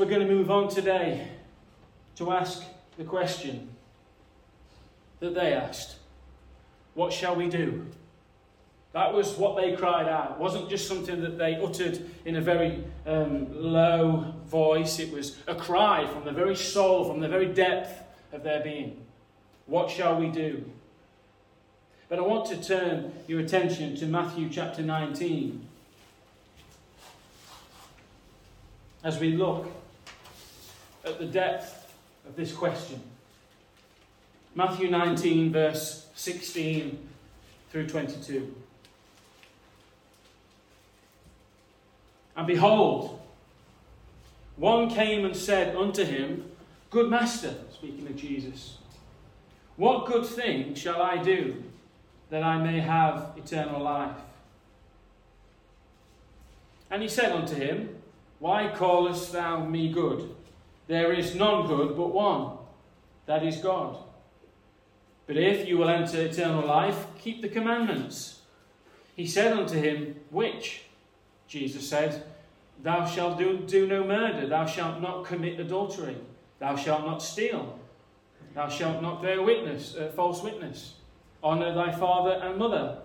we're going to move on today to ask the question that they asked What shall we do? That was what they cried out. It wasn't just something that they uttered in a very um, low voice, it was a cry from the very soul, from the very depth of their being. What shall we do? But I want to turn your attention to Matthew chapter 19 as we look at the depth of this question. Matthew 19, verse 16 through 22. And behold, one came and said unto him, Good master, speaking of Jesus, what good thing shall I do that I may have eternal life? And he said unto him, Why callest thou me good? There is none good but one, that is God. But if you will enter eternal life, keep the commandments. He said unto him, Which? Jesus said, Thou shalt do, do no murder, thou shalt not commit adultery, thou shalt not steal, thou shalt not bear witness, uh, false witness, honour thy father and mother,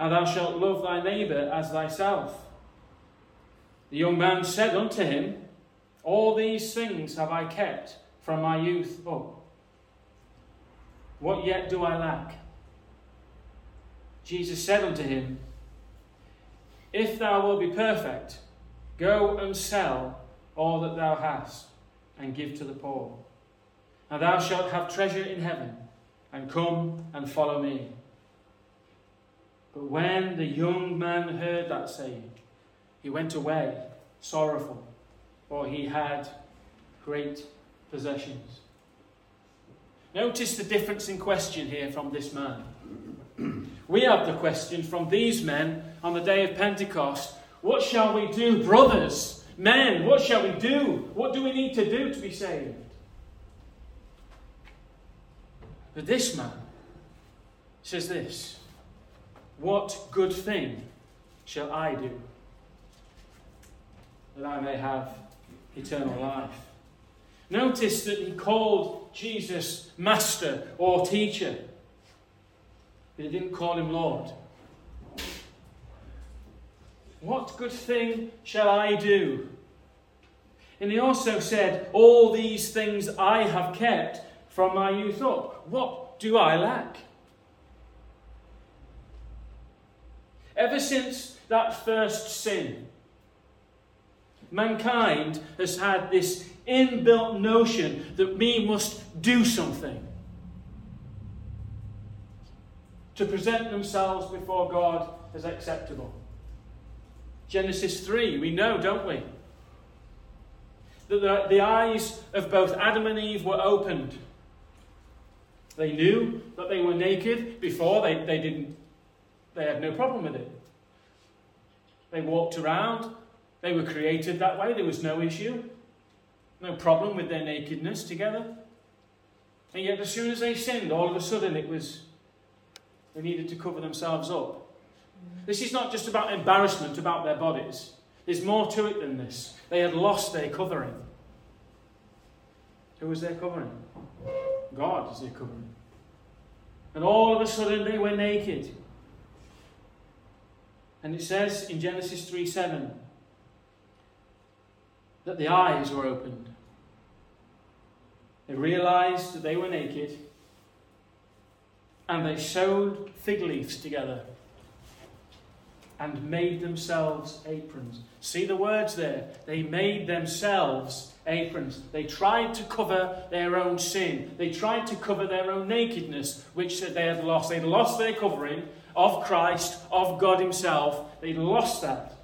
and thou shalt love thy neighbour as thyself. The young man said unto him, All these things have I kept from my youth up. What yet do I lack? Jesus said unto him, If thou wilt be perfect, go and sell all that thou hast, and give to the poor. And thou shalt have treasure in heaven, and come and follow me. But when the young man heard that saying, he went away sorrowful, for he had great possessions. Notice the difference in question here from this man. We have the question from these men on the day of Pentecost What shall we do, brothers? Men, what shall we do? What do we need to do to be saved? But this man says this What good thing shall I do that I may have eternal life? Notice that he called Jesus Master or Teacher, but he didn't call him Lord. What good thing shall I do? And he also said, All these things I have kept from my youth up. What do I lack? Ever since that first sin, mankind has had this inbuilt notion that we must do something to present themselves before God as acceptable. Genesis 3, we know, don't we? That the, the eyes of both Adam and Eve were opened. They knew that they were naked before, they, they didn't they had no problem with it. They walked around, they were created that way, there was no issue no problem with their nakedness together. And yet, as soon as they sinned, all of a sudden it was they needed to cover themselves up. This is not just about embarrassment about their bodies, there's more to it than this. They had lost their covering. Who was their covering? God is their covering. And all of a sudden they were naked. And it says in Genesis 3 7 that the eyes were opened. They realized that they were naked and they sewed fig leaves together and made themselves aprons. See the words there? They made themselves aprons. They tried to cover their own sin. They tried to cover their own nakedness, which they had lost. They'd lost their covering of Christ, of God Himself. They'd lost that.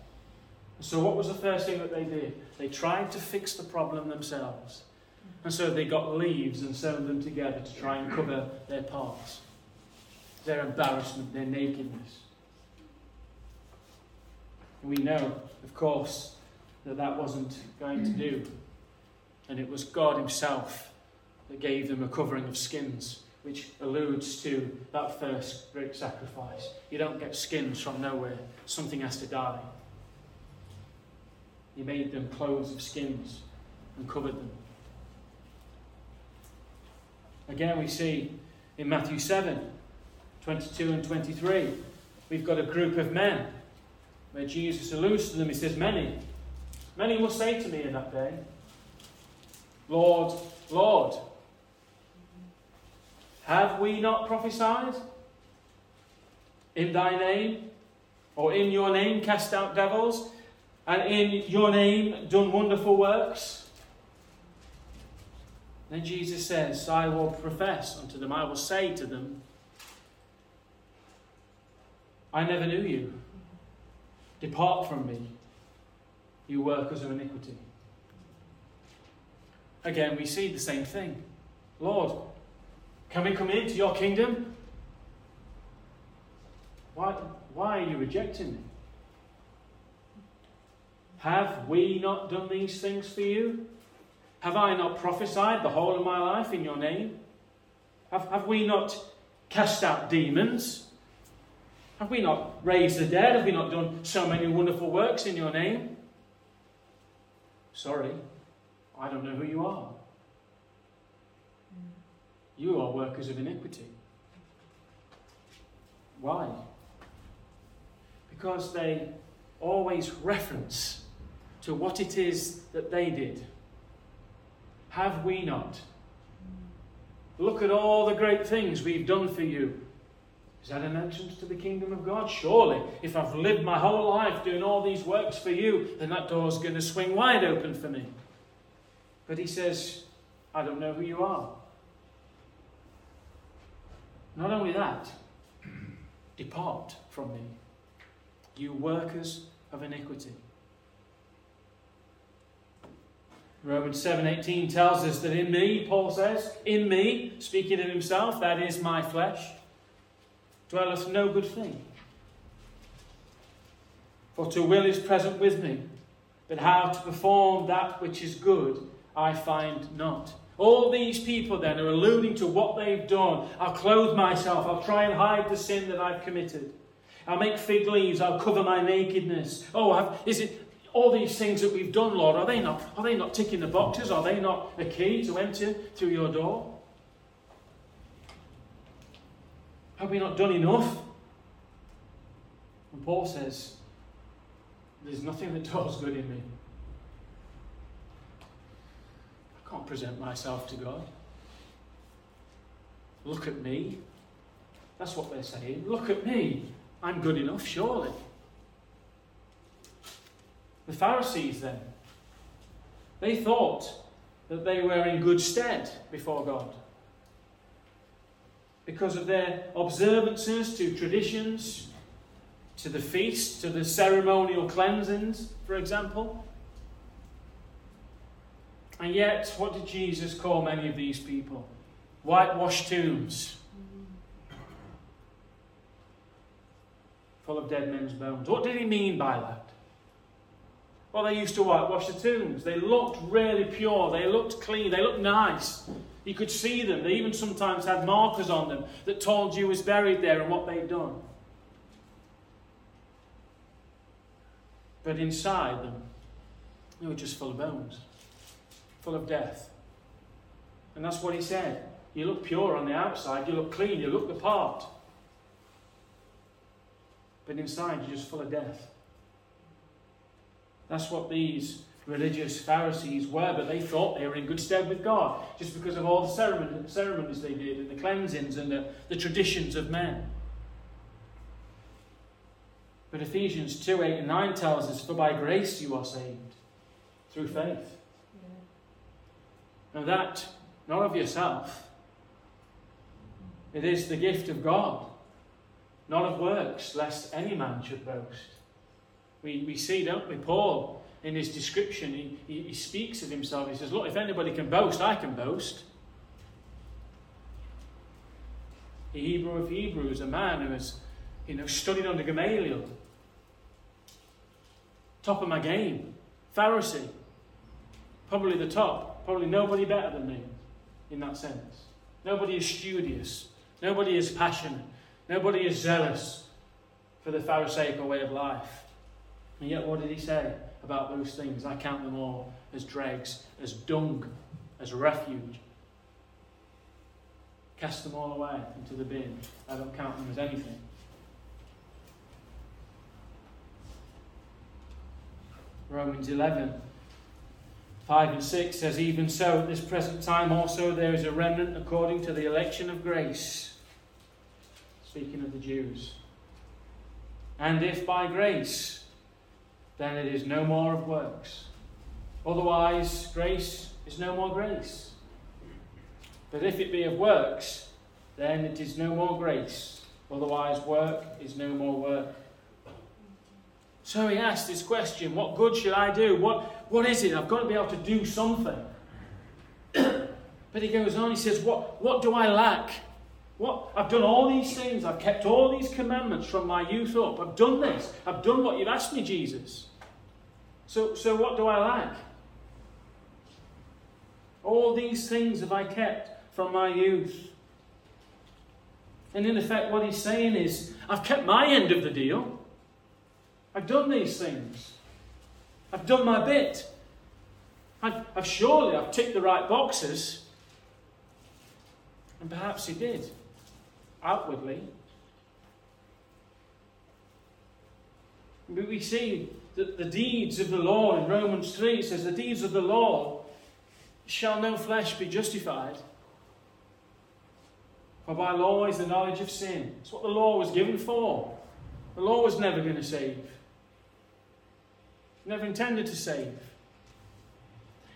So, what was the first thing that they did? They tried to fix the problem themselves. And so they got leaves and sewn them together to try and cover their parts, their embarrassment, their nakedness. We know, of course, that that wasn't going to do. And it was God Himself that gave them a covering of skins, which alludes to that first great sacrifice. You don't get skins from nowhere, something has to die. He made them clothes of skins and covered them. Again, we see in Matthew 7 22 and 23, we've got a group of men where Jesus alludes to them. He says, Many, many will say to me in that day, Lord, Lord, have we not prophesied in thy name, or in your name cast out devils, and in your name done wonderful works? Then Jesus says, I will profess unto them, I will say to them, I never knew you. Depart from me, you workers of iniquity. Again, we see the same thing. Lord, can we come into your kingdom? Why, why are you rejecting me? Have we not done these things for you? Have I not prophesied the whole of my life in your name? Have, have we not cast out demons? Have we not raised the dead? Have we not done so many wonderful works in your name? Sorry, I don't know who you are. You are workers of iniquity. Why? Because they always reference to what it is that they did. Have we not? Look at all the great things we've done for you. Is that an entrance to the kingdom of God? Surely, if I've lived my whole life doing all these works for you, then that door's going to swing wide open for me. But he says, I don't know who you are. Not only that, depart from me, you workers of iniquity. Romans 7:18 tells us that in me, Paul says, in me, speaking of himself, that is my flesh, dwelleth no good thing. For to will is present with me, but how to perform that which is good I find not. All these people then are alluding to what they've done. I'll clothe myself, I'll try and hide the sin that I've committed. I'll make fig leaves, I'll cover my nakedness. Oh, have, is it all these things that we've done, Lord, are they not are they not ticking the boxes? Are they not a key to enter through your door? Have we not done enough? And Paul says, There's nothing that does good in me. I can't present myself to God. Look at me. That's what they're saying. Look at me. I'm good enough, surely. The Pharisees, then, they thought that they were in good stead before God because of their observances to traditions, to the feast, to the ceremonial cleansings, for example. And yet, what did Jesus call many of these people? Whitewashed tombs. Full of dead men's bones. What did he mean by that? Well, they used to whitewash the tombs. They looked really pure. They looked clean. They looked nice. You could see them. They even sometimes had markers on them that told you was buried there and what they'd done. But inside them, they were just full of bones, full of death. And that's what he said. You look pure on the outside, you look clean, you look the part. But inside, you're just full of death. That's what these religious Pharisees were, but they thought they were in good stead with God just because of all the ceremonies they did and the cleansings and the, the traditions of men. But Ephesians 2 8 and 9 tells us, For by grace you are saved, through faith. Yeah. Now, that, not of yourself, it is the gift of God, not of works, lest any man should boast. We, we see, don't we? Paul, in his description, he, he, he speaks of himself. He says, Look, if anybody can boast, I can boast. The Hebrew of Hebrews, a man who has you know, studied under Gamaliel. Top of my game. Pharisee. Probably the top. Probably nobody better than me in that sense. Nobody is studious. Nobody is passionate. Nobody is zealous for the Pharisaical way of life. And yet, what did he say about those things? I count them all as dregs, as dung, as refuge. Cast them all away into the bin. I don't count them as anything. Romans 11, 5 and 6 says, Even so, at this present time also there is a remnant according to the election of grace. Speaking of the Jews. And if by grace, then it is no more of works. Otherwise, grace is no more grace. But if it be of works, then it is no more grace. Otherwise, work is no more work. So he asked this question What good should I do? What, what is it? I've got to be able to do something. but he goes on, he says, What, what do I lack? What? I've done all these things. I've kept all these commandments from my youth up. I've done this. I've done what you've asked me, Jesus. So, so what do I lack? All these things have I kept from my youth. And in effect, what he's saying is, I've kept my end of the deal. I've done these things. I've done my bit. I've, I've surely I've ticked the right boxes. And perhaps he did outwardly. But we see that the deeds of the law in Romans 3 says, The deeds of the law shall no flesh be justified. For by law is the knowledge of sin. It's what the law was given for. The law was never going to save, never intended to save.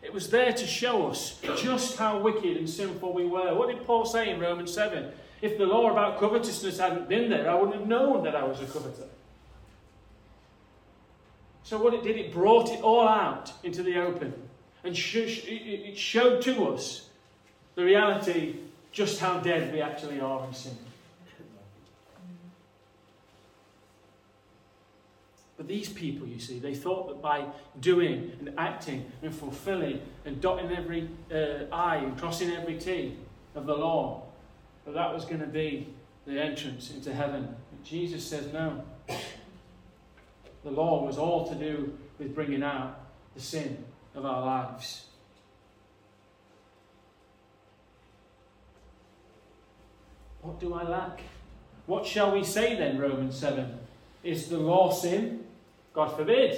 It was there to show us just how wicked and sinful we were. What did Paul say in Romans 7? If the law about covetousness hadn't been there, I wouldn't have known that I was a coveter. So, what it did, it brought it all out into the open and it showed to us the reality just how dead we actually are in sin. But these people, you see, they thought that by doing and acting and fulfilling and dotting every uh, I and crossing every T of the law, that that was going to be the entrance into heaven. But Jesus says no. The law was all to do with bringing out the sin of our lives. What do I lack? What shall we say then, Romans 7? Is the law sin? God forbid.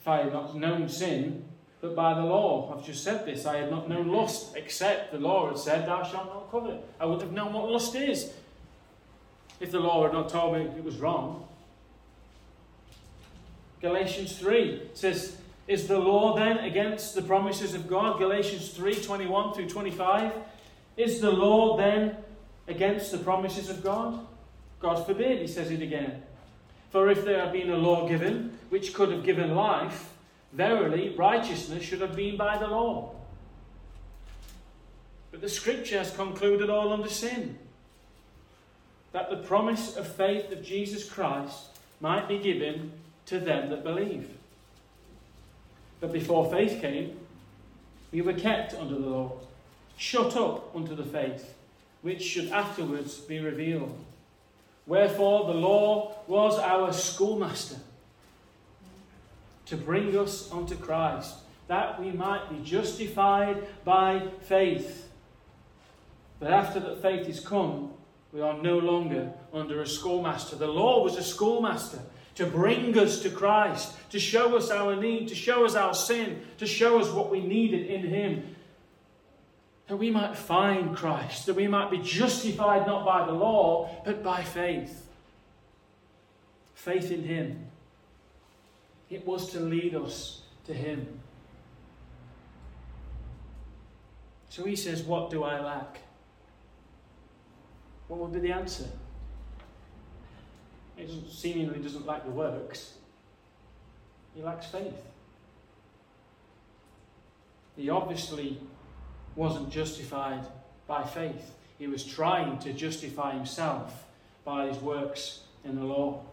If I had not known sin, but by the law, I've just said this, I had not known lust, except the law had said, Thou shalt not covet. I wouldn't have known what lust is if the law had not told me it was wrong. Galatians 3 says, Is the law then against the promises of God? Galatians 3 21 through 25. Is the law then against the promises of God? God forbid, he says it again. For if there had been a law given which could have given life, verily righteousness should have been by the law. But the scripture has concluded all under sin, that the promise of faith of Jesus Christ might be given to them that believe. But before faith came, we were kept under the law, shut up unto the faith, which should afterwards be revealed. Wherefore the law was our schoolmaster to bring us unto Christ, that we might be justified by faith. But after that faith is come, we are no longer under a schoolmaster. The law was a schoolmaster to bring us to Christ, to show us our need, to show us our sin, to show us what we needed in Him. That we might find Christ, that we might be justified not by the law, but by faith. Faith in Him. It was to lead us to Him. So he says, What do I lack? What would be the answer? He seemingly doesn't lack the works. He lacks faith. He obviously wasn't justified by faith. He was trying to justify himself by his works in the law.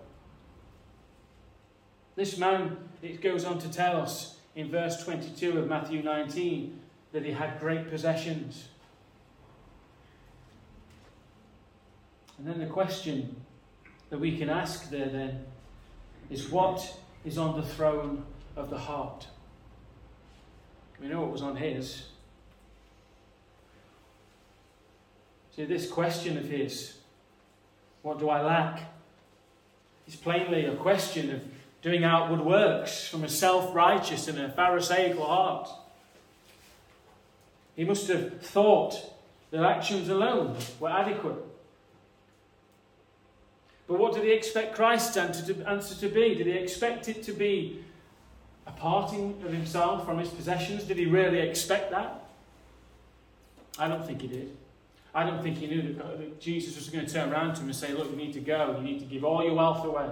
This man, it goes on to tell us in verse 22 of Matthew 19 that he had great possessions. And then the question that we can ask there then is what is on the throne of the heart. We know what was on his. See, this question of his, what do I lack? is plainly a question of doing outward works from a self righteous and a Pharisaical heart. He must have thought that actions alone were adequate. But what did he expect Christ's answer to, answer to be? Did he expect it to be a parting of himself from his possessions? Did he really expect that? I don't think he did. I don't think he knew that Jesus was going to turn around to him and say, Look, you need to go. You need to give all your wealth away.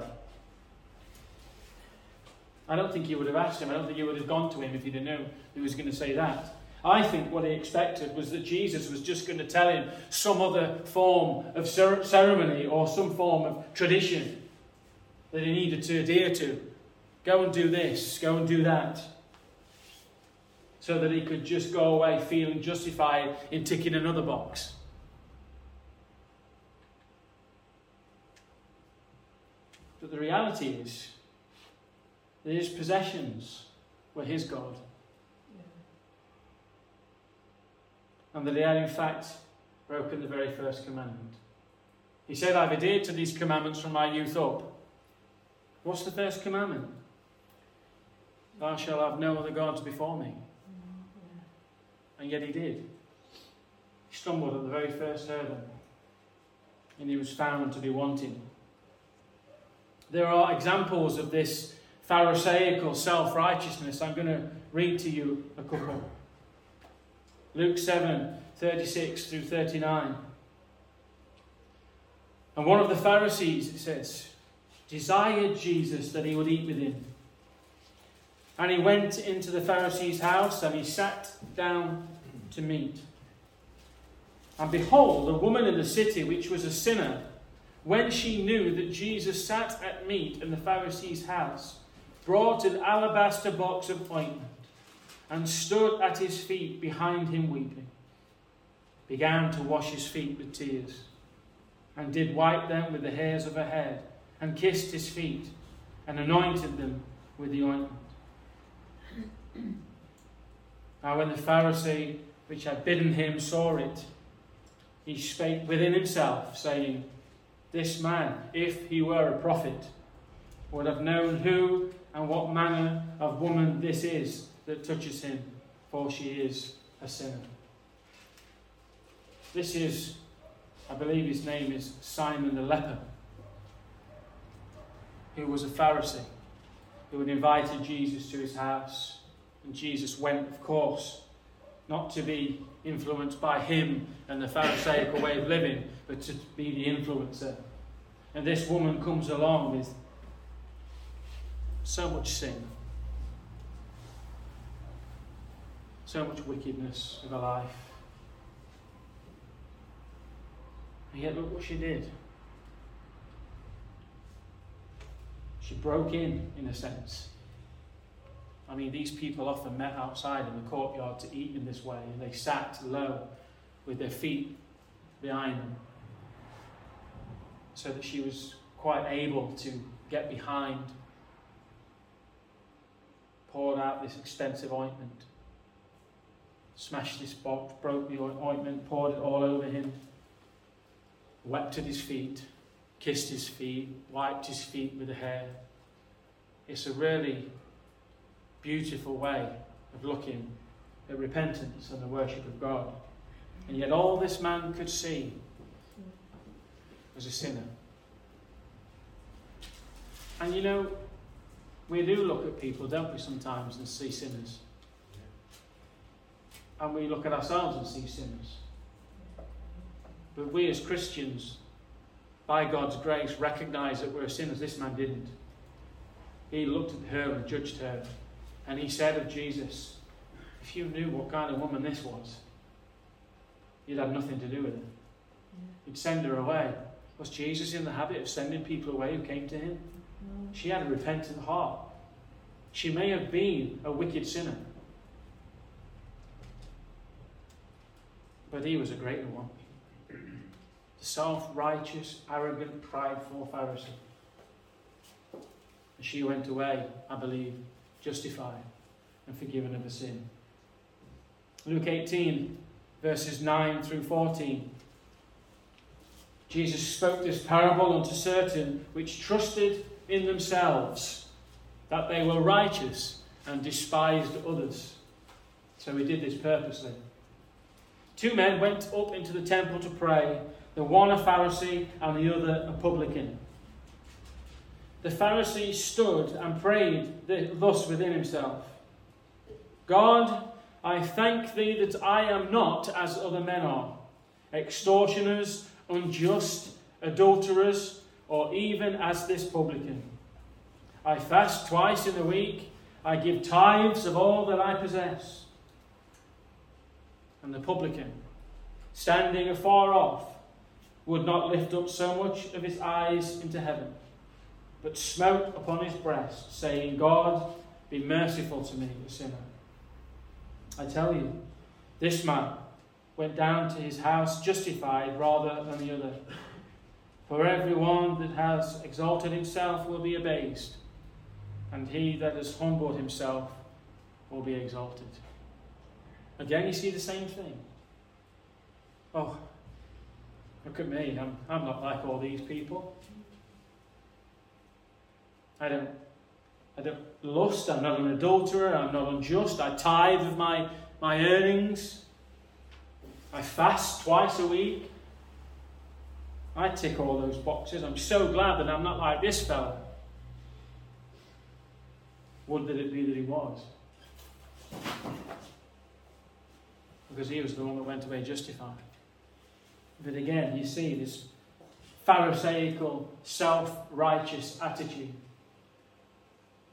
I don't think he would have asked him. I don't think he would have gone to him if he'd have known he was going to say that. I think what he expected was that Jesus was just going to tell him some other form of ceremony or some form of tradition that he needed to adhere to. Go and do this, go and do that. So that he could just go away feeling justified in ticking another box. But the reality is that his possessions were his God. And that he had, in fact, broken the very first commandment. He said, I've adhered to these commandments from my youth up. What's the first commandment? Thou shalt have no other gods before me. Mm-hmm. And yet he did. He stumbled at the very first hurdle. And he was found to be wanting. There are examples of this Pharisaical self righteousness. I'm going to read to you a couple. Luke 7 36 through 39. And one of the Pharisees, it says, desired Jesus that he would eat with him. And he went into the Pharisee's house and he sat down to meat. And behold, a woman in the city which was a sinner when she knew that Jesus sat at meat in the Pharisee's house, brought an alabaster box of ointment, and stood at his feet behind him weeping, began to wash his feet with tears, and did wipe them with the hairs of her head, and kissed his feet, and anointed them with the ointment. Now, when the Pharisee which had bidden him saw it, he spake within himself, saying, this man, if he were a prophet, would have known who and what manner of woman this is that touches him, for she is a sinner. This is, I believe his name is Simon the leper, who was a Pharisee, who had invited Jesus to his house. And Jesus went, of course, not to be influenced by him and the Pharisaical way of living, but to be the influencer. And this woman comes along with so much sin, so much wickedness of her life. And yet, look what she did. She broke in, in a sense. I mean, these people often met outside in the courtyard to eat in this way, and they sat low with their feet behind them, so that she was quite able to get behind. Poured out this expensive ointment, smashed this box, broke the ointment, poured it all over him, wept at his feet, kissed his feet, wiped his feet with the hair. It's a really beautiful way of looking at repentance and the worship of God. And yet, all this man could see was a sinner. And you know, we do look at people, don't we, sometimes, and see sinners. And we look at ourselves and see sinners. But we as Christians, by God's grace, recognize that we're sinners. This man didn't. He looked at her and judged her and he said of Jesus, If you knew what kind of woman this was, you'd have nothing to do with it. You'd send her away. Was Jesus in the habit of sending people away who came to him? She had a repentant heart. She may have been a wicked sinner, but he was a greater one. The self righteous, arrogant, prideful Pharisee. And she went away, I believe, justified and forgiven of a sin. Luke 18, verses 9 through 14. Jesus spoke this parable unto certain which trusted in themselves that they were righteous and despised others. So he did this purposely. Two men went up into the temple to pray, the one a Pharisee and the other a publican. The Pharisee stood and prayed thus within himself God, I thank thee that I am not as other men are, extortioners, unjust, adulterers, or even as this publican. I fast twice in the week, I give tithes of all that I possess. And the publican, standing afar off, would not lift up so much of his eyes into heaven, but smote upon his breast, saying, God, be merciful to me, a sinner. I tell you, this man went down to his house justified rather than the other. For everyone that has exalted himself will be abased, and he that has humbled himself will be exalted. Again, you see the same thing. Oh, look at me. I'm, I'm not like all these people. I don't I don't lust, I'm not an adulterer, I'm not unjust, I tithe of my, my earnings, I fast twice a week. I tick all those boxes. I'm so glad that I'm not like this fellow. Would that it be that he was. Because he was the one that went away justified. But again, you see this Pharisaical, self righteous attitude.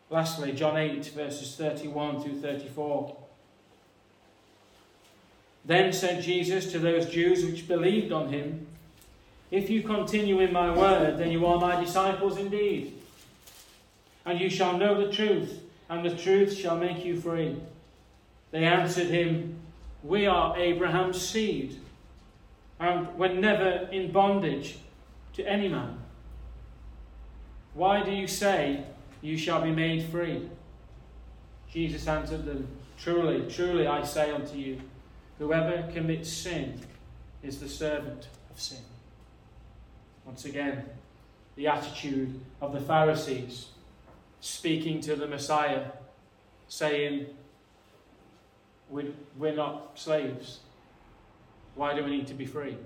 Lastly, John 8, verses 31 through 34. Then said Jesus to those Jews which believed on him, If you continue in my word, then you are my disciples indeed. And you shall know the truth, and the truth shall make you free. They answered him, We are Abraham's seed, and were never in bondage to any man. Why do you say, You shall be made free? Jesus answered them, Truly, truly, I say unto you, Whoever commits sin is the servant of sin. Once again, the attitude of the Pharisees speaking to the Messiah, saying, We're not slaves. Why do we need to be free?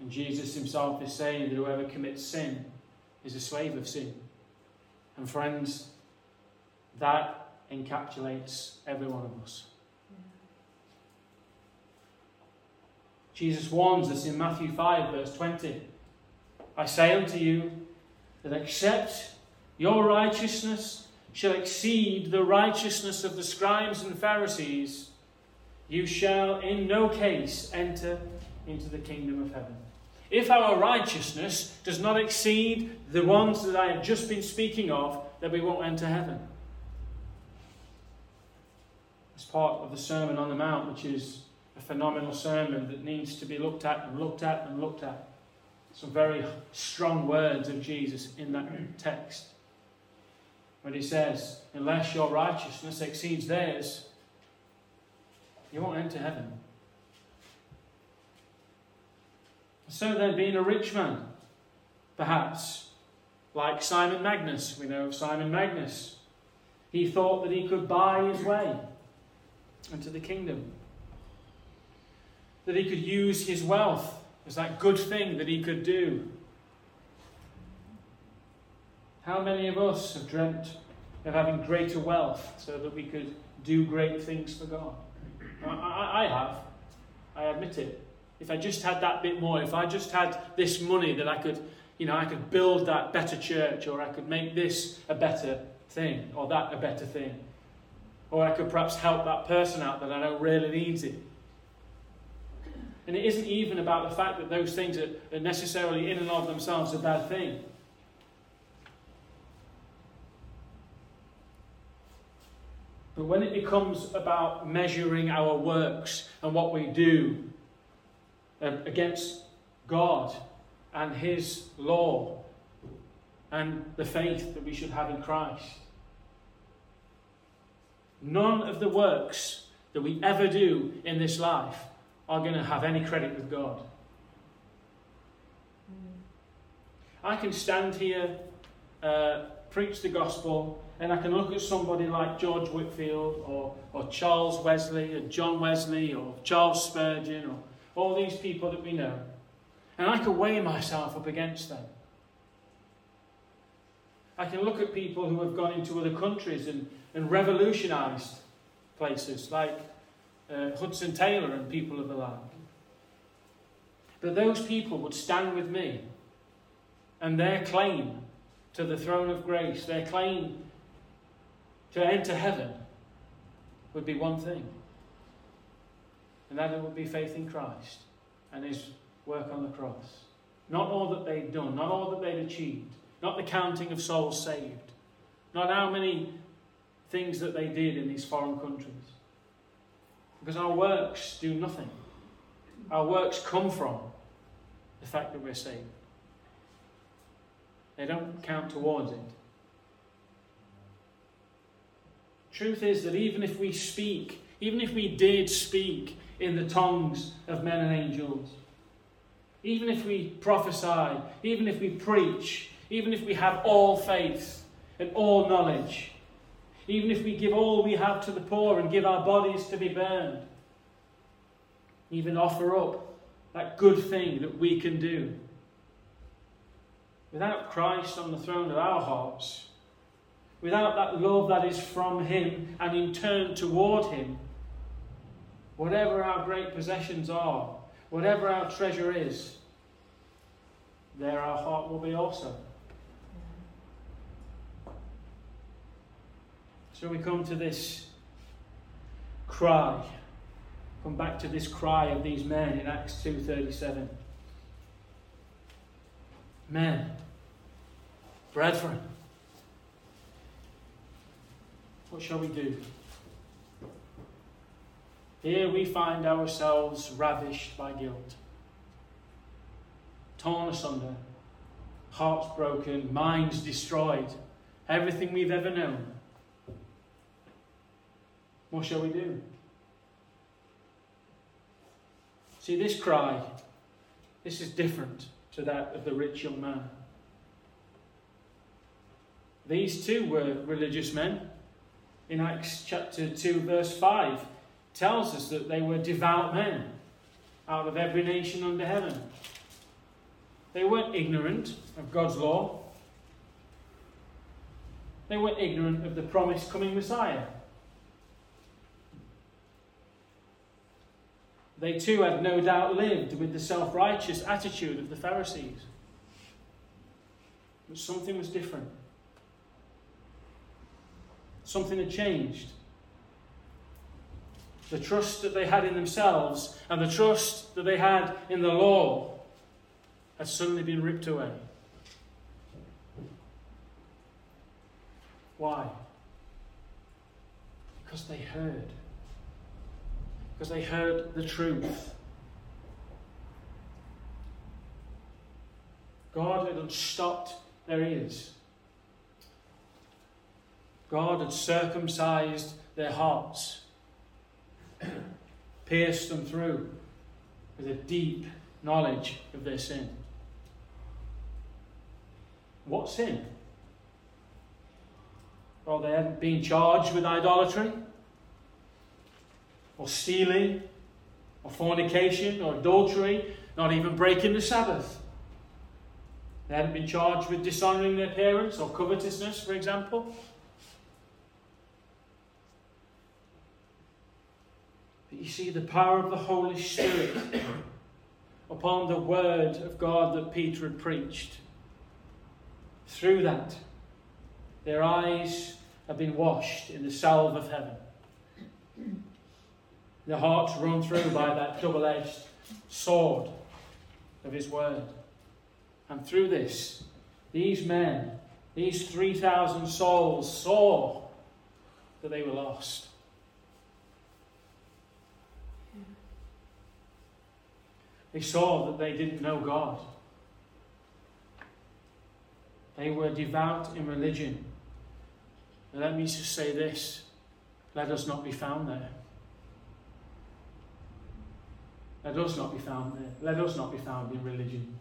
And Jesus himself is saying that whoever commits sin is a slave of sin. And friends, that encapsulates every one of us. Jesus warns us in Matthew 5, verse 20 I say unto you that except your righteousness shall exceed the righteousness of the scribes and Pharisees, you shall in no case enter into the kingdom of heaven. If our righteousness does not exceed the ones that I have just been speaking of, then we won't enter heaven. It's part of the Sermon on the Mount, which is a phenomenal sermon that needs to be looked at and looked at and looked at. Some very strong words of Jesus in that text. When he says, Unless your righteousness exceeds theirs, you won't enter heaven. So then, being a rich man, perhaps, like Simon Magnus, we know of Simon Magnus, he thought that he could buy his way into the kingdom that he could use his wealth as that good thing that he could do. How many of us have dreamt of having greater wealth so that we could do great things for God? I, I, have. I admit it. If I just had that bit more, if I just had this money that I could, you know, I could build that better church, or I could make this a better thing, or that a better thing, or I could perhaps help that person out that I know really needs it. And it isn't even about the fact that those things are, necessarily in and of themselves a bad thing. But when it becomes about measuring our works and what we do uh, against God and His law and the faith that we should have in Christ, None of the works that we ever do in this life are going to have any credit with God. I can stand here, uh, preach the gospel, and I can look at somebody like George Whitefield or, or Charles Wesley or John Wesley or Charles Spurgeon or all these people that we know, and I can weigh myself up against them. I can look at people who have gone into other countries and, and revolutionized places like uh, Hudson Taylor and people of the like. But those people would stand with me and their claim to the throne of grace, their claim to enter heaven, would be one thing. And that it would be faith in Christ and his work on the cross. Not all that they'd done, not all that they'd achieved, not the counting of souls saved, not how many things that they did in these foreign countries. Because our works do nothing. Our works come from the fact that we're saved. They don't count towards it. Truth is that even if we speak, even if we did speak in the tongues of men and angels, even if we prophesy, even if we preach, even if we have all faith and all knowledge, even if we give all we have to the poor and give our bodies to be burned, even offer up that good thing that we can do. Without Christ on the throne of our hearts, without that love that is from Him and in turn toward Him, whatever our great possessions are, whatever our treasure is, there our heart will be also. So we come to this cry. Come back to this cry of these men in Acts 2:37. Men, brethren, what shall we do? Here we find ourselves ravished by guilt, torn asunder, hearts broken, minds destroyed, everything we've ever known what shall we do? See, this cry, this is different to that of the rich young man. These two were religious men. In Acts chapter 2, verse 5, tells us that they were devout men out of every nation under heaven. They weren't ignorant of God's law. They weren't ignorant of the promised coming Messiah. They too had no doubt lived with the self righteous attitude of the Pharisees. But something was different. Something had changed. The trust that they had in themselves and the trust that they had in the law had suddenly been ripped away. Why? Because they heard because they heard the truth. God had unstopped their ears. God had circumcised their hearts, pierced them through with a deep knowledge of their sin. What sin? Well, they hadn't been charged with idolatry or stealing, or fornication, or adultery, not even breaking the Sabbath. They hadn't been charged with dishonoring their parents or covetousness, for example. But you see, the power of the Holy Spirit upon the word of God that Peter had preached. Through that, their eyes have been washed in the salve of heaven the hearts run through by that double edged sword of His Word. And through this, these men, these 3,000 souls, saw that they were lost. They saw that they didn't know God. They were devout in religion. Let me just say this let us not be found there. Let us not be found there. Let us not be found in religion.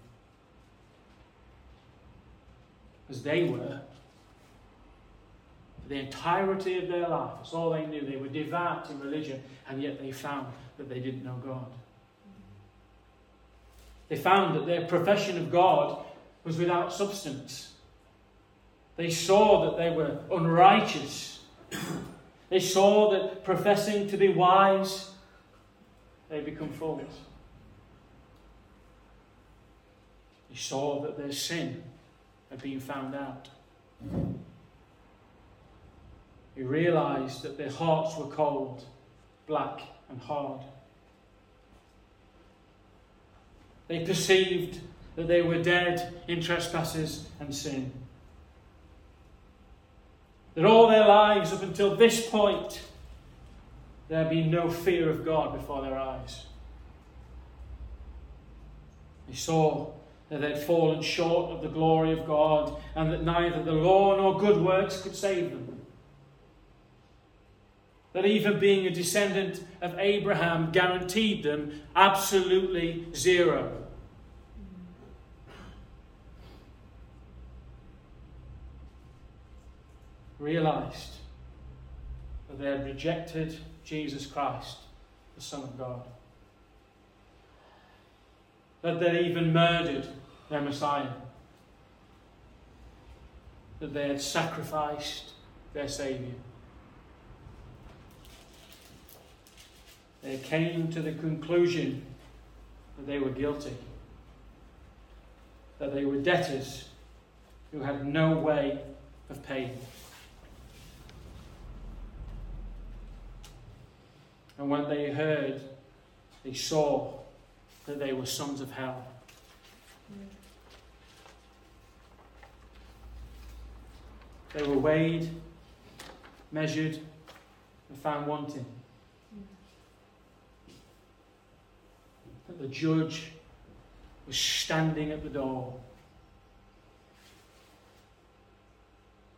As they were, for the entirety of their life, that's all they knew. They were devout in religion, and yet they found that they didn't know God. They found that their profession of God was without substance. They saw that they were unrighteous. They saw that professing to be wise, they become fools. They saw that their sin had been found out. They realized that their hearts were cold, black, and hard. They perceived that they were dead in trespasses and sin. That all their lives up until this point, there been no fear of God before their eyes. They saw that they had fallen short of the glory of God and that neither the law nor good works could save them. That even being a descendant of Abraham guaranteed them absolutely zero. Realized that they had rejected Jesus Christ, the Son of God. That they even murdered their Messiah. That they had sacrificed their Saviour. They came to the conclusion that they were guilty, that they were debtors who had no way of paying. And when they heard, they saw that they were sons of hell. They were weighed, measured, and found wanting. That the judge was standing at the door.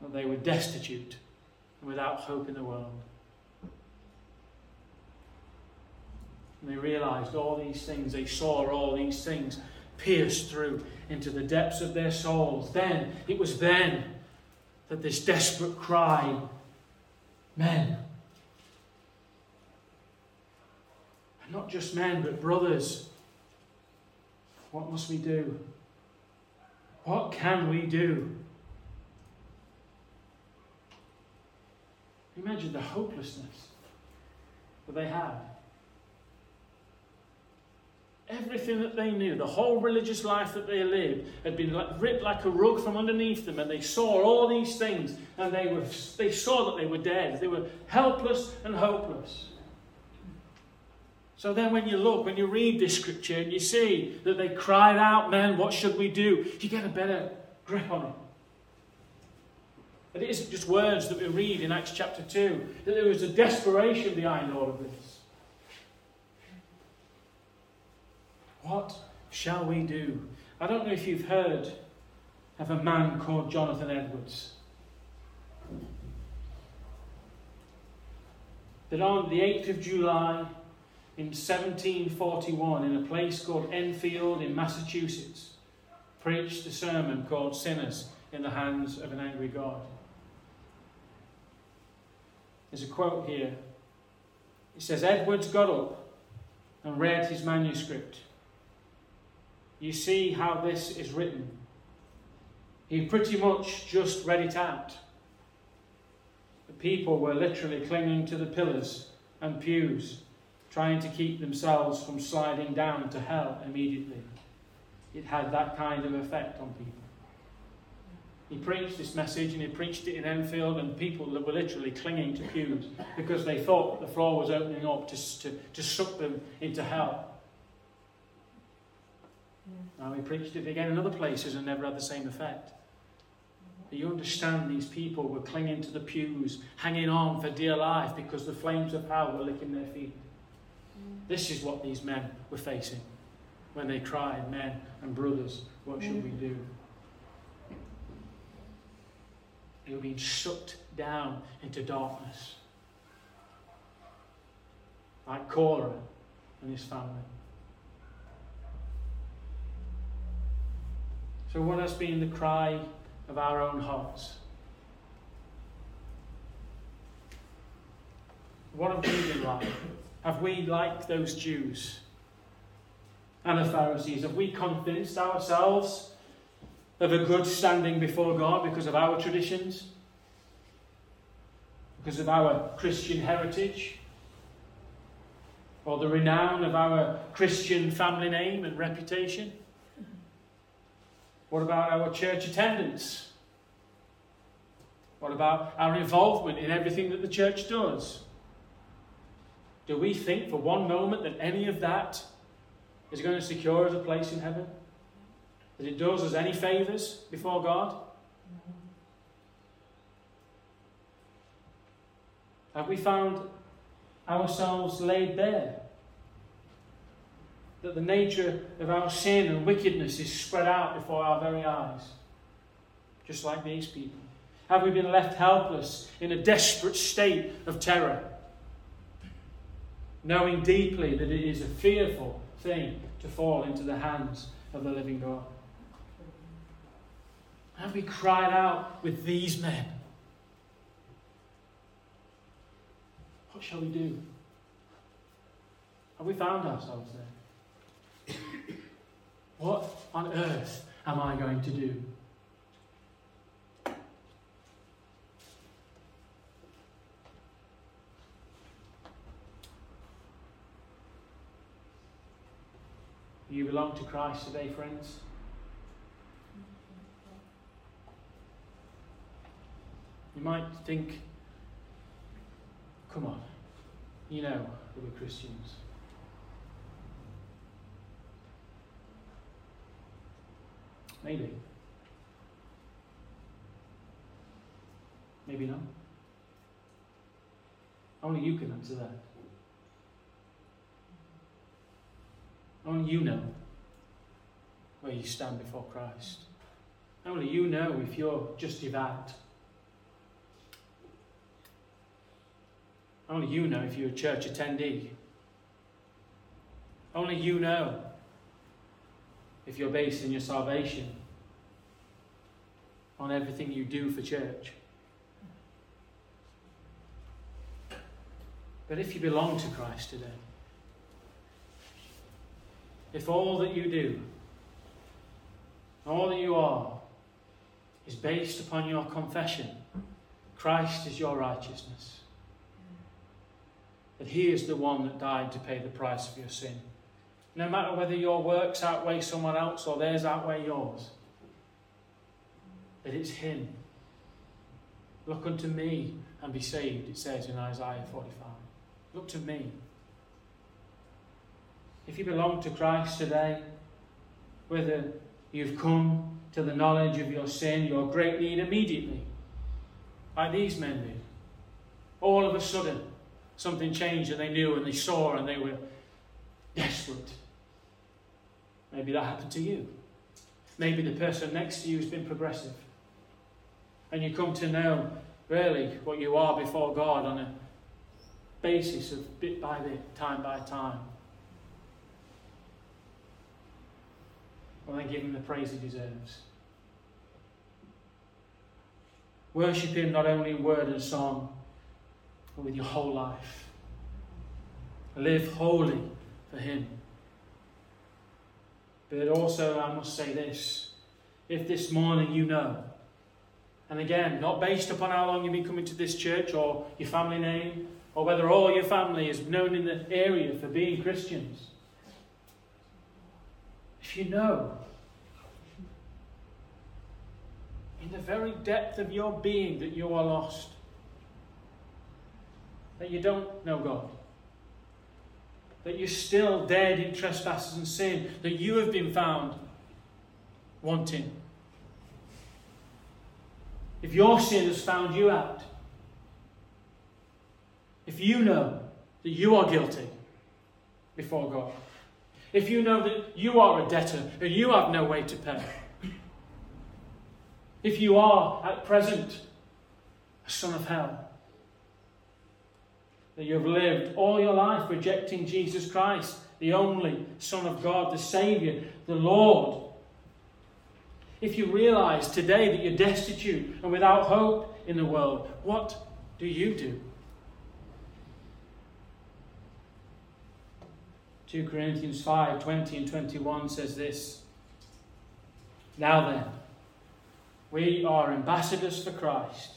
That they were destitute and without hope in the world. And they realized all these things, they saw all these things pierced through into the depths of their souls. Then, it was then that this desperate cry, men, and not just men, but brothers, what must we do? What can we do? Imagine the hopelessness that they had. Everything that they knew, the whole religious life that they lived, had been ripped like a rug from underneath them, and they saw all these things, and they, were, they saw that they were dead. They were helpless and hopeless. So then, when you look, when you read this scripture, and you see that they cried out, Man, what should we do? You get a better grip on it. That it isn't just words that we read in Acts chapter 2, that there was a desperation behind all of this. What shall we do? I don't know if you've heard of a man called Jonathan Edwards. That on the 8th of July in 1741, in a place called Enfield in Massachusetts, preached a sermon called Sinners in the Hands of an Angry God. There's a quote here. It says Edwards got up and read his manuscript you see how this is written. He pretty much just read it out. The people were literally clinging to the pillars and pews, trying to keep themselves from sliding down to hell immediately. It had that kind of effect on people. He preached this message and he preached it in Enfield, and people were literally clinging to pews because they thought the floor was opening up to, to, to suck them into hell. Now, we preached it again in other places and never had the same effect. But you understand these people were clinging to the pews, hanging on for dear life because the flames of hell were licking their feet. This is what these men were facing when they cried, Men and brothers, what should we do? They were being sucked down into darkness. like Korah and his family. So, what has been the cry of our own hearts? What have we been like? Have we, like those Jews and the Pharisees, have we convinced ourselves of a good standing before God because of our traditions? Because of our Christian heritage? Or the renown of our Christian family name and reputation? What about our church attendance? What about our involvement in everything that the church does? Do we think for one moment that any of that is going to secure us a place in heaven? That it does us any favours before God? Have we found ourselves laid bare? That the nature of our sin and wickedness is spread out before our very eyes, just like these people? Have we been left helpless in a desperate state of terror? knowing deeply that it is a fearful thing to fall into the hands of the living God. Have we cried out with these men? What shall we do? Have we found ourselves there? What on earth am I going to do? You belong to Christ today, friends. You might think, come on, you know we're Christians. Maybe. Maybe not. Only you can answer that. Only you know where you stand before Christ. Only you know if you're just devout. Only you know if you're a church attendee. Only you know if you're basing your salvation on everything you do for church. But if you belong to Christ today, if all that you do, all that you are, is based upon your confession, Christ is your righteousness. That He is the one that died to pay the price of your sin. No matter whether your works outweigh someone else or theirs outweigh yours, that it's Him. Look unto me and be saved, it says in Isaiah 45. Look to me. If you belong to Christ today, whether you've come to the knowledge of your sin, your great need immediately, like these men did, all of a sudden something changed and they knew and they saw and they were desperate. Maybe that happened to you. Maybe the person next to you has been progressive. And you come to know really what you are before God on a basis of bit by bit, time by time. Well, then give him the praise he deserves. Worship him not only in word and song, but with your whole life. Live holy for him. But also, I must say this. If this morning you know, and again, not based upon how long you've been coming to this church or your family name, or whether all your family is known in the area for being Christians, if you know, in the very depth of your being, that you are lost, that you don't know God, that you're still dead in trespasses and sin, that you have been found wanting. If your sin has found you out, if you know that you are guilty before God, if you know that you are a debtor and you have no way to pay, if you are at present a son of hell, that you have lived all your life rejecting Jesus Christ, the only Son of God, the Saviour, the Lord. If you realize today that you're destitute and without hope in the world, what do you do? 2 Corinthians 5 20 and 21 says this Now then, we are ambassadors for Christ,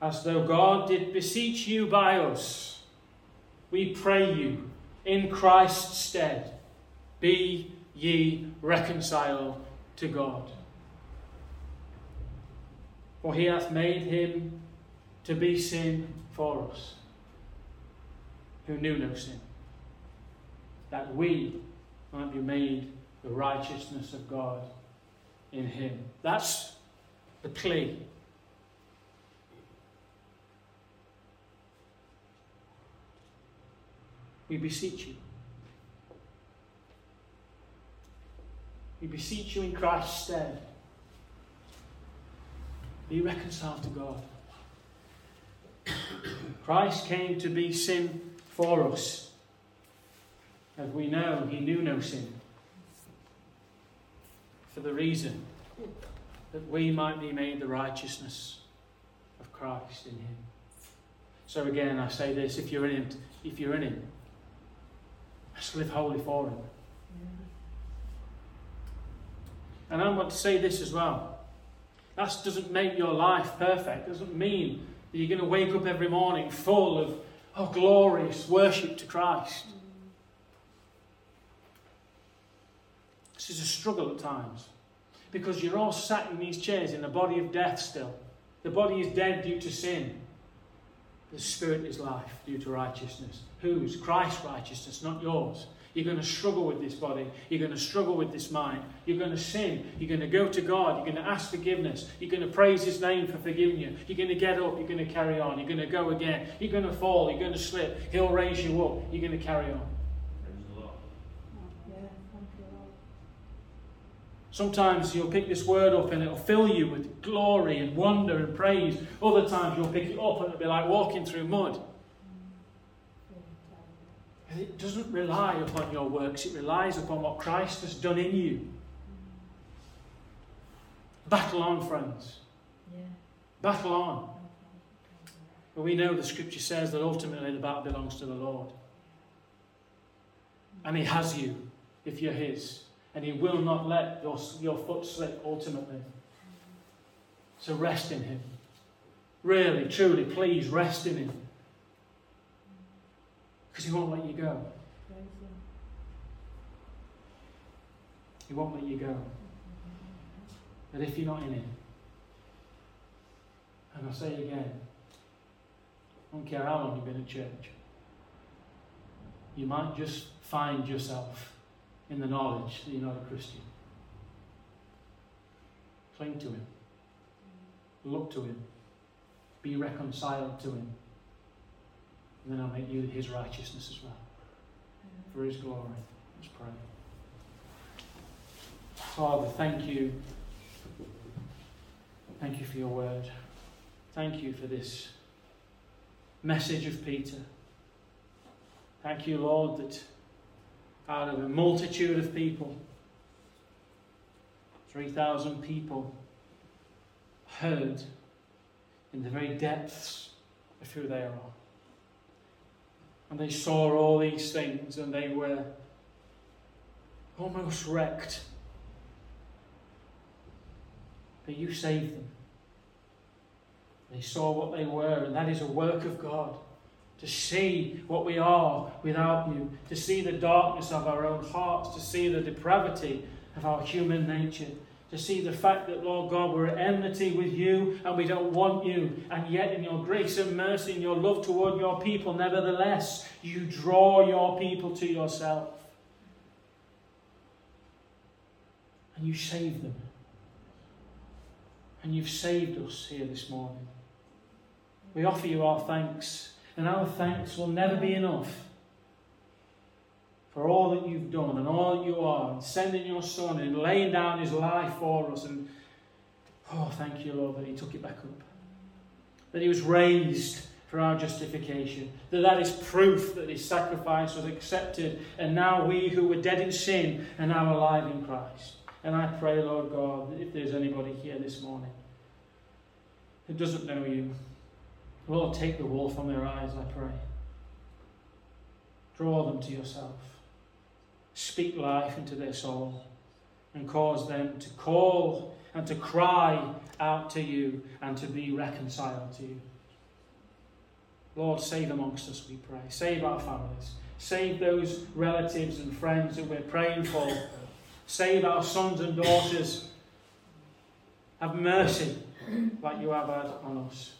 as though God did beseech you by us. We pray you, in Christ's stead, be ye reconciled to God. For he hath made him to be sin for us, who knew no sin that we might be made the righteousness of God in Him. That's the plea. We beseech you. We beseech you in Christ's stead. Be reconciled to God. Christ came to be sin for us as we know, he knew no sin. For the reason that we might be made the righteousness of Christ in him. So again, I say this: if you're in him, if you're in him, let's live holy for him. And I want to say this as well. That doesn't make your life perfect. It Doesn't mean that you're going to wake up every morning full of oh, glorious worship to Christ. This is a struggle at times because you're all sat in these chairs in the body of death still. The body is dead due to sin. The spirit is life due to righteousness. Whose? Christ's righteousness, not yours. You're going to struggle with this body. You're going to struggle with this mind. You're going to sin. You're going to go to God. You're going to ask forgiveness. You're going to praise His name for forgiving you. You're going to get up. You're going to carry on. You're going to go again. You're going to fall. You're going to slip. He'll raise you up. You're going to carry on. Sometimes you'll pick this word up and it'll fill you with glory and wonder and praise. Other times you'll pick it up and it'll be like walking through mud. It doesn't rely upon your works, it relies upon what Christ has done in you. Battle on, friends. Battle on. But we know the scripture says that ultimately the battle belongs to the Lord. And He has you if you're His and He will not let your, your foot slip ultimately. So rest in Him. Really, truly, please rest in Him. Because He won't let you go. He won't let you go. But if you're not in Him, and I'll say again, I don't care how long you've been at church, you might just find yourself in the knowledge that you're not a Christian. Cling to Him. Look to Him. Be reconciled to Him. And then I'll make you His righteousness as well. For His glory. Let's pray. Father, thank you. Thank you for your word. Thank you for this message of Peter. Thank you, Lord, that out of a multitude of people. 3,000 people heard in the very depths of who they are. And they saw all these things and they were almost wrecked. But you saved them. They saw what they were, and that is a work of God to see what we are without you, to see the darkness of our own hearts, to see the depravity of our human nature, to see the fact that, Lord God, we're at enmity with you and we don't want you, and yet in your grace and mercy and your love toward your people, nevertheless, you draw your people to yourself. And you save them. And you've saved us here this morning. We offer you our thanks and our thanks will never be enough for all that you've done and all that you are, sending your Son and laying down his life for us. And oh, thank you, Lord, that he took it back up. That he was raised for our justification. That that is proof that his sacrifice was accepted, and now we who were dead in sin are now alive in Christ. And I pray, Lord God, if there's anybody here this morning who doesn't know you, Lord, take the wool from their eyes, I pray. Draw them to yourself. Speak life into their soul and cause them to call and to cry out to you and to be reconciled to you. Lord, save amongst us, we pray. Save our families. Save those relatives and friends that we're praying for. Save our sons and daughters. Have mercy like you have had on us.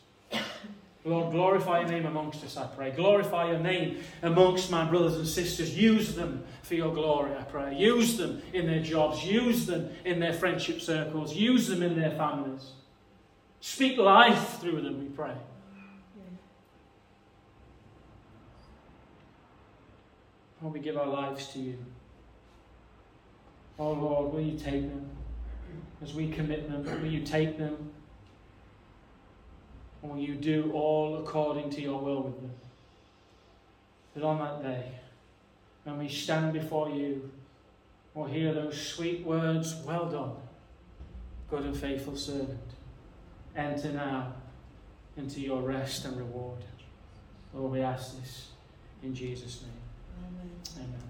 Lord, glorify your name amongst us, I pray. Glorify your name amongst my brothers and sisters. Use them for your glory, I pray. Use them in their jobs. Use them in their friendship circles. Use them in their families. Speak life through them, we pray. Lord, we give our lives to you. Oh Lord, will you take them as we commit them? Will you take them? And will you do all according to your will with them? That on that day, when we stand before you, we'll hear those sweet words, Well done, good and faithful servant. Enter now into your rest and reward. Lord, we ask this in Jesus' name. Amen.